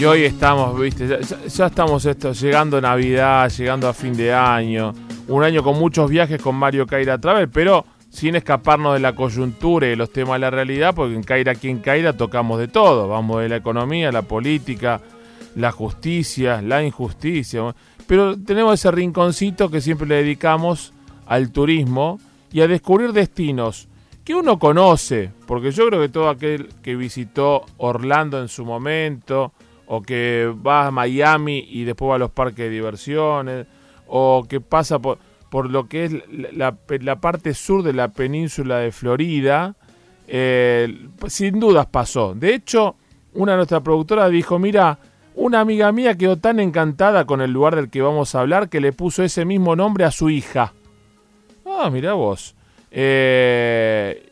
Y hoy estamos, viste, ya, estamos esto, llegando a Navidad, llegando a fin de año, un año con muchos viajes con Mario Caira Travel, pero sin escaparnos de la coyuntura y de los temas de la realidad, porque en Caira, aquí en Caira tocamos de todo, vamos de la economía, la política, la justicia, la injusticia, pero tenemos ese rinconcito que siempre le dedicamos al turismo y a descubrir destinos que uno conoce, porque yo creo que todo aquel que visitó Orlando en su momento, o que va a Miami y después va a los parques de diversiones, o que pasa por, por lo que es la, la parte sur de la península de Florida, eh, sin dudas pasó. De hecho, una de nuestras productoras dijo, mira, una amiga mía quedó tan encantada con el lugar del que vamos a hablar que le puso ese mismo nombre a su hija. Ah, mira vos. Eh,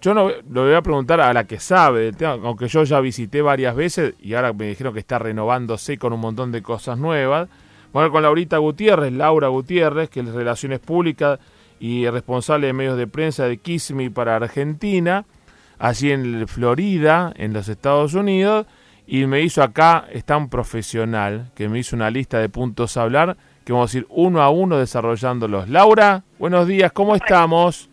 yo no lo voy a preguntar a la que sabe del tema, aunque yo ya visité varias veces y ahora me dijeron que está renovándose con un montón de cosas nuevas. Bueno, con Laurita Gutiérrez, Laura Gutiérrez, que es Relaciones Públicas y responsable de medios de prensa de Kiss para Argentina, allí en Florida, en los Estados Unidos, y me hizo acá, está un profesional que me hizo una lista de puntos a hablar, que vamos a ir uno a uno desarrollándolos. Laura, buenos días, ¿cómo estamos?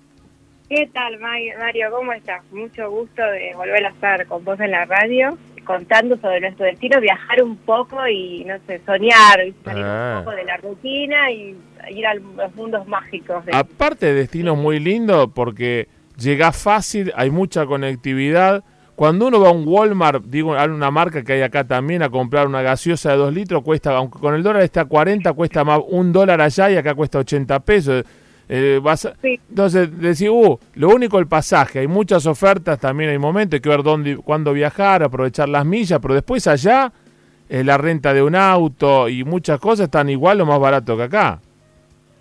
¿Qué tal, Mario? ¿Cómo estás? Mucho gusto de volver a estar con vos en la radio, contando sobre nuestro destino, viajar un poco y, no sé, soñar, salir un Ah. poco de la rutina y ir a los mundos mágicos. de- Aparte de destinos muy lindos, porque llega fácil, hay mucha conectividad. Cuando uno va a un Walmart, digo, a una marca que hay acá también, a comprar una gaseosa de 2 litros, cuesta, aunque con el dólar está a 40, cuesta más un dólar allá y acá cuesta 80 pesos. Eh, vas a- Sí. Entonces, decís, uh, lo único el pasaje, hay muchas ofertas, también hay momentos, hay que ver dónde, cuándo viajar, aprovechar las millas, pero después allá, eh, la renta de un auto y muchas cosas están igual o más barato que acá.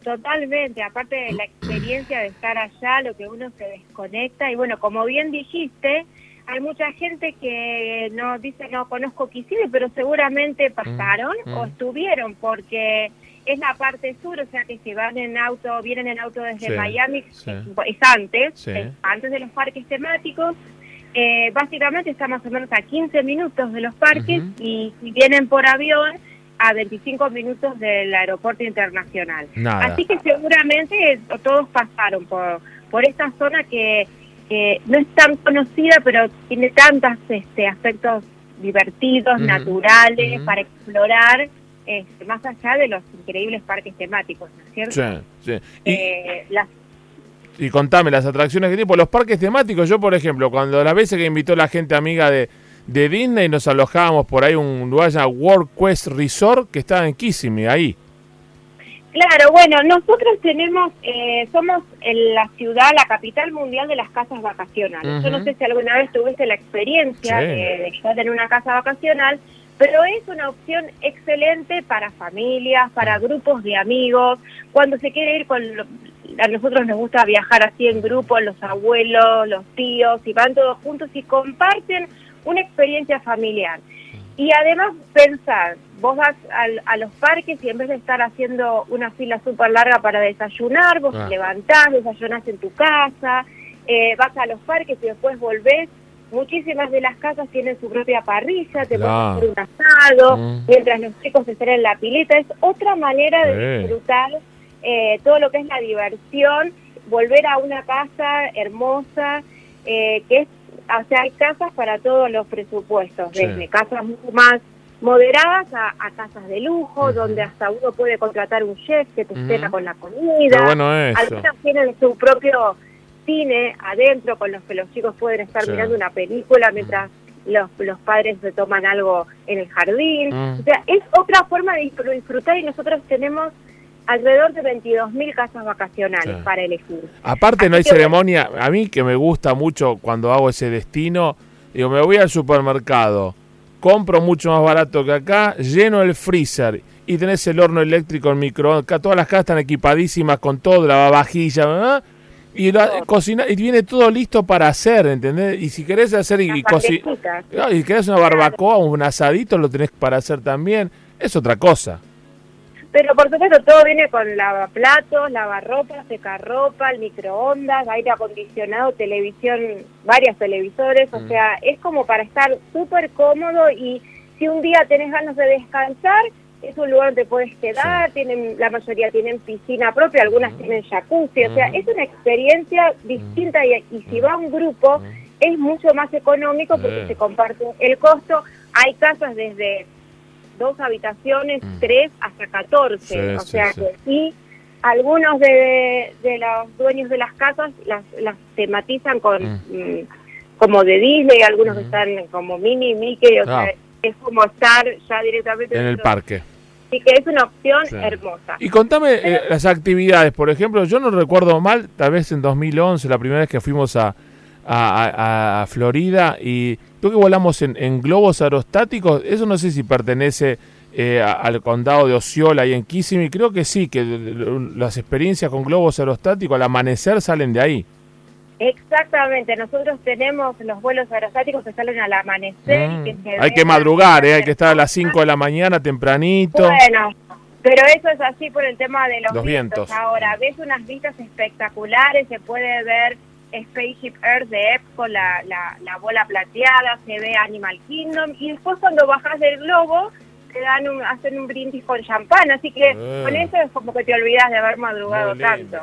Totalmente, aparte de la experiencia de estar allá, lo que uno se desconecta. Y bueno, como bien dijiste, hay mucha gente que no dice no conozco Kissimmee, pero seguramente pasaron mm. o estuvieron porque es la parte sur, o sea que si van en auto, vienen en auto desde Sí, Miami, sí. es antes, Sí. es antes de los parques temáticos. Eh, básicamente está más o menos a 15 minutos de los parques y si vienen por avión a 25 minutos del aeropuerto internacional. Nada. Así que seguramente todos pasaron por, por esta zona que, que no es tan conocida, pero tiene tantos este, aspectos divertidos, naturales, para explorar, este, más allá de los increíbles parques temáticos, ¿no es cierto? Sí, sí. Y, Eh, las y contame las atracciones que tiene. Por los parques temáticos, yo, por ejemplo, cuando las veces que invitó la gente amiga de, de Disney, nos alojábamos por ahí un lugar llamado World Quest Resort que estaba en Kissimmee, ahí. Claro, bueno, nosotros tenemos, eh, somos en la ciudad, la capital mundial de las casas vacacionales. Yo no sé si alguna vez tuviste la experiencia Sí. de, de estar en una casa vacacional, pero es una opción excelente para familias, para grupos de amigos, cuando se quiere ir con... lo- a nosotros nos gusta viajar así en grupo, los abuelos, los tíos, y van todos juntos y comparten una experiencia familiar. Y además pensar, vos vas al- a los parques y en vez de estar haciendo una fila súper larga para desayunar, vos Ah. te levantás, desayunás en tu casa, eh, vas a los parques y después volvés. Muchísimas de las casas tienen su propia parrilla, te Claro. puedes hacer un asado, Mm. mientras los chicos están en la pileta. Es otra manera de disfrutar eh, todo lo que es la diversión, volver a una casa hermosa, eh, que es, o sea, hay casas para todos los presupuestos, Sí. desde casas mucho más moderadas a, a casas de lujo, donde hasta uno puede contratar un chef que te espera con la comida. Qué bueno eso. Algunas tienen su propio cine adentro con los que los chicos pueden estar Sí. mirando una película mientras los, los padres se toman algo en el jardín. Mm. O sea, es otra forma de disfr- disfrutar y nosotros tenemos alrededor de 22.000 casas vacacionales Sí. para elegir. Aparte no hay ceremonia, a mí que me gusta mucho cuando hago ese destino, digo, me voy al supermercado, compro mucho más barato que acá, lleno el freezer y tenés el horno eléctrico, el microondas, acá todas las casas están equipadísimas con todo, la vajilla, ¿verdad? Y la, cocina y viene todo listo para hacer, ¿entendés? Y si querés hacer y, y cocinar, bandejitas. y querés una barbacoa o un asadito, lo tenés para hacer también, es otra cosa. Pero por supuesto todo viene con lavaplatos, lavarropa, secarropa, el microondas, aire acondicionado, televisión, varios televisores, o Mm. sea, es como para estar súper cómodo y si un día tenés ganas de descansar, es un lugar donde puedes quedar, tienen la mayoría tienen piscina propia, algunas tienen jacuzzi, o sea, es una experiencia distinta y, si va un grupo es mucho más económico porque se comparte el costo. Hay casas desde dos habitaciones, tres hasta catorce, o sea que sí, algunos de, los dueños de las casas las, las tematizan con mm, como de Disney, algunos están como Mini, Mickey, o sea, es como estar ya directamente en el parque. Así que es una opción hermosa. Y contame eh, las actividades, por ejemplo, yo no recuerdo mal, tal vez en 2011, la primera vez que fuimos a, a, Florida, y tú que volamos en, globos aerostáticos, eso no sé si pertenece eh, al condado de Osceola y en Kissimmee, creo que sí, que las experiencias con globos aerostáticos al amanecer salen de ahí. Exactamente, nosotros tenemos los vuelos aerostáticos que salen al amanecer. y que mm. hay que madrugar, ¿eh? hay que estar a las 5 de la mañana tempranito. Bueno, pero eso es así por el tema de los, vientos. Ahora, ves unas vistas espectaculares, se puede ver Spaceship Earth de Epcot, la, la, bola plateada, se ve Animal Kingdom, y después cuando bajas del globo te dan un, hacen un brindis con champán, así que ah. con eso es como que te olvidas de haber madrugado tanto.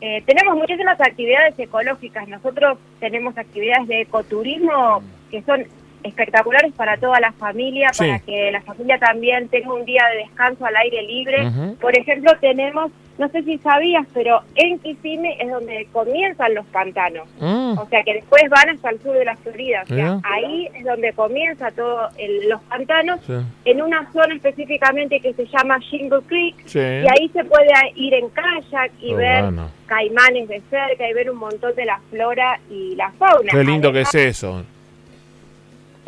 Eh, tenemos muchísimas actividades ecológicas. Nosotros tenemos actividades de ecoturismo que son espectaculares para toda la familia, para que la familia también tenga un día de descanso al aire libre. Por ejemplo, tenemos, no sé si sabías, pero en Kissimmee es donde comienzan los pantanos. Mm. O sea, que después van hasta el sur de la Florida. O sea, ahí es donde comienza todo los pantanos, en una zona específicamente que se llama Shingle Creek, y ahí se puede ir en kayak y oh, ver caimanes de cerca y ver un montón de la flora y la fauna. Qué lindo que es eso.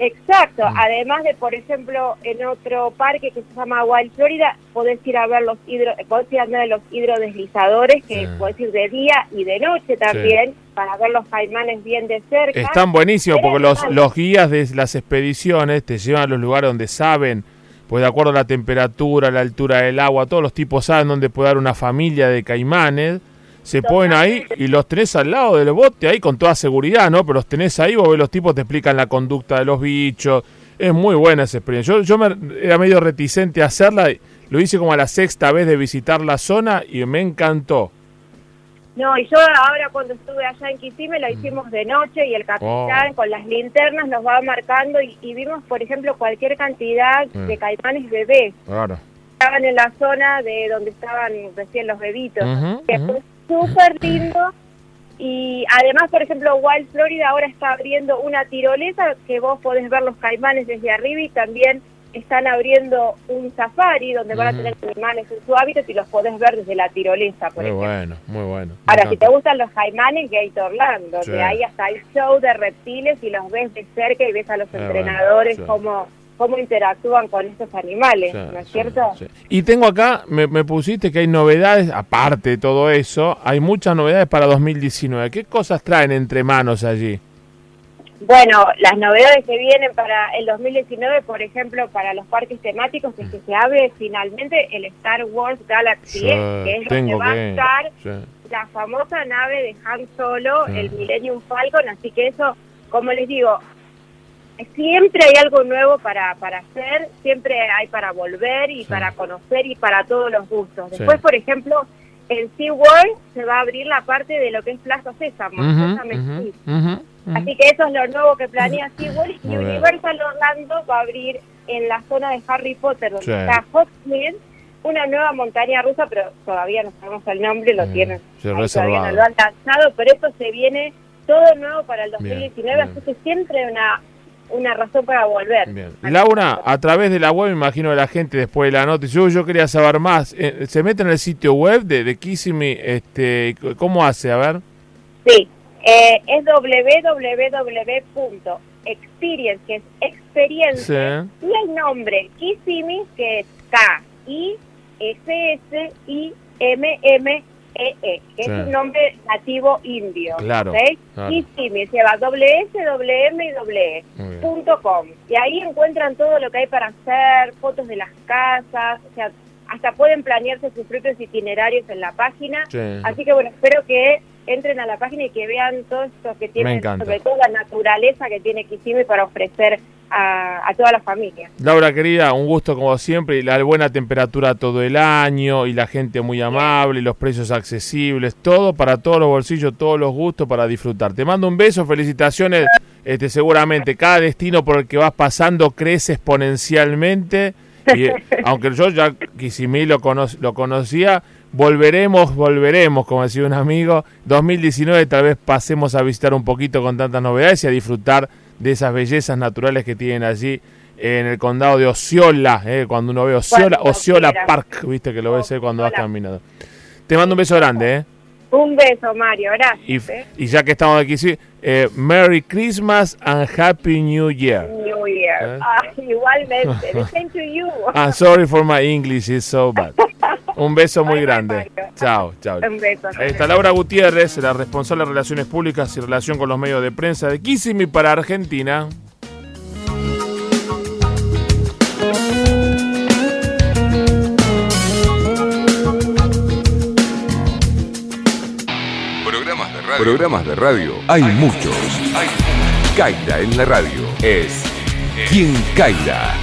Exacto, mm. además de, por ejemplo, en otro parque que se llama Wild Florida, podés ir a ver los hidro, podés ir a ver los hidrodeslizadores, que podés ir de día y de noche también, para ver los caimanes bien de cerca. Están buenísimos porque los, los guías de las expediciones te llevan a los lugares donde saben, pues de acuerdo a la temperatura, la altura del agua, todos los tipos saben dónde puede dar una familia de caimanes se ponen ahí y los tenés al lado del bote ahí con toda seguridad, ¿no? Pero los tenés ahí, vos ves los tipos te explican la conducta de los bichos. Es muy buena esa experiencia. Yo, yo me, era medio reticente a hacerla, lo hice como a la sexta vez de visitar la zona y me encantó. No, y yo ahora cuando estuve allá en Kissimmee lo hicimos de noche y el capitán oh. con las linternas nos va marcando y, vimos, por ejemplo, cualquier cantidad mm. de caimanes bebés. Claro. Estaban en la zona de donde estaban recién los bebitos súper lindo. Y además, por ejemplo, Wild Florida ahora está abriendo una tirolesa que vos podés ver los caimanes desde arriba y también están abriendo un safari donde van a tener caimanes en su hábitat y los podés ver desde la tirolesa, por muy bueno, muy bueno. Ahora, si te gustan los caimanes, Gate Orlando, de ahí hasta hay show de reptiles y los ves de cerca y ves a los entrenadores como cómo interactúan con estos animales, ¿no es cierto? Y tengo acá, me, pusiste que hay novedades, aparte de todo eso, hay muchas novedades para 2019. ¿Qué cosas traen entre manos allí? Bueno, las novedades que vienen para el 2019, por ejemplo, para los parques temáticos, es que se abre finalmente el Star Wars Galaxy, que es donde va a estar la famosa nave de Han Solo, el Millennium Falcon, así que eso, como les digo, siempre hay algo nuevo para, para hacer, siempre hay para volver y para conocer y para todos los gustos. Después, por ejemplo, en SeaWorld se va a abrir la parte de lo que es Plaza Sésamo, Así que eso es lo nuevo que planea SeaWorld y Universal Orlando va a abrir en la zona de Harry Potter, donde está Hogsmeade, una nueva montaña rusa, pero todavía no sabemos el nombre, lo tienen, todavía no lo han lanzado, pero esto se viene todo nuevo para el 2019, así que siempre una una razón para volver. Laura, a través de la web, me imagino la gente después de la nota, yo, yo quería saber más. Eh, ¿Se mete en el sitio web de, de Kissimmee? Este, ¿Cómo hace? A ver. Sí, eh, es www.experience, que es experiencia, y el nombre Kissimmee, que es K-I-S-S-I-M-M e, e que es un nombre nativo indio. Claro. Y sí, me lleva doble S, doble M y doble E. Punto com. Y ahí encuentran todo lo que hay para hacer, fotos de las casas, o sea, hasta pueden planearse sus propios itinerarios en la página. Sí. Así que bueno, espero que entren a la página y que vean todo esto que tiene, sobre todo la naturaleza que tiene Kissimmee para ofrecer a, a toda la familia. Laura querida, un gusto como siempre, y la buena temperatura todo el año, y la gente muy amable, y los precios accesibles, todo para todos los bolsillos, todos los gustos para disfrutar. Te mando un beso, felicitaciones, este, seguramente cada destino por el que vas pasando crece exponencialmente, y, eh, aunque yo ya Kissimmee lo, cono lo conocía, volveremos, volveremos, como decía un amigo, 2019 tal vez pasemos a visitar un poquito con tantas novedades y a disfrutar de esas bellezas naturales que tienen allí en el condado de Osceola, eh, cuando uno ve Osceola. Park, viste que lo ves eh, cuando vas caminando. Te mando un beso grande, eh. Un beso, Mario, Y, gracias. ¿eh? y ya que estamos aquí, sí, eh, Merry Christmas and Happy New Year. New Year. ¿Eh? Ah, igualmente. Same to you. I'm sorry for my English, it's so bad. Un beso muy Bye, bye, grande. Mario. Chao, chao. Un beso. Está Laura Gutiérrez, la responsable de Relaciones Públicas y Relación con los Medios de Prensa de Kissimmee para Argentina. Programas de radio. Hay muchos. Kaira en la radio es quien Kaira.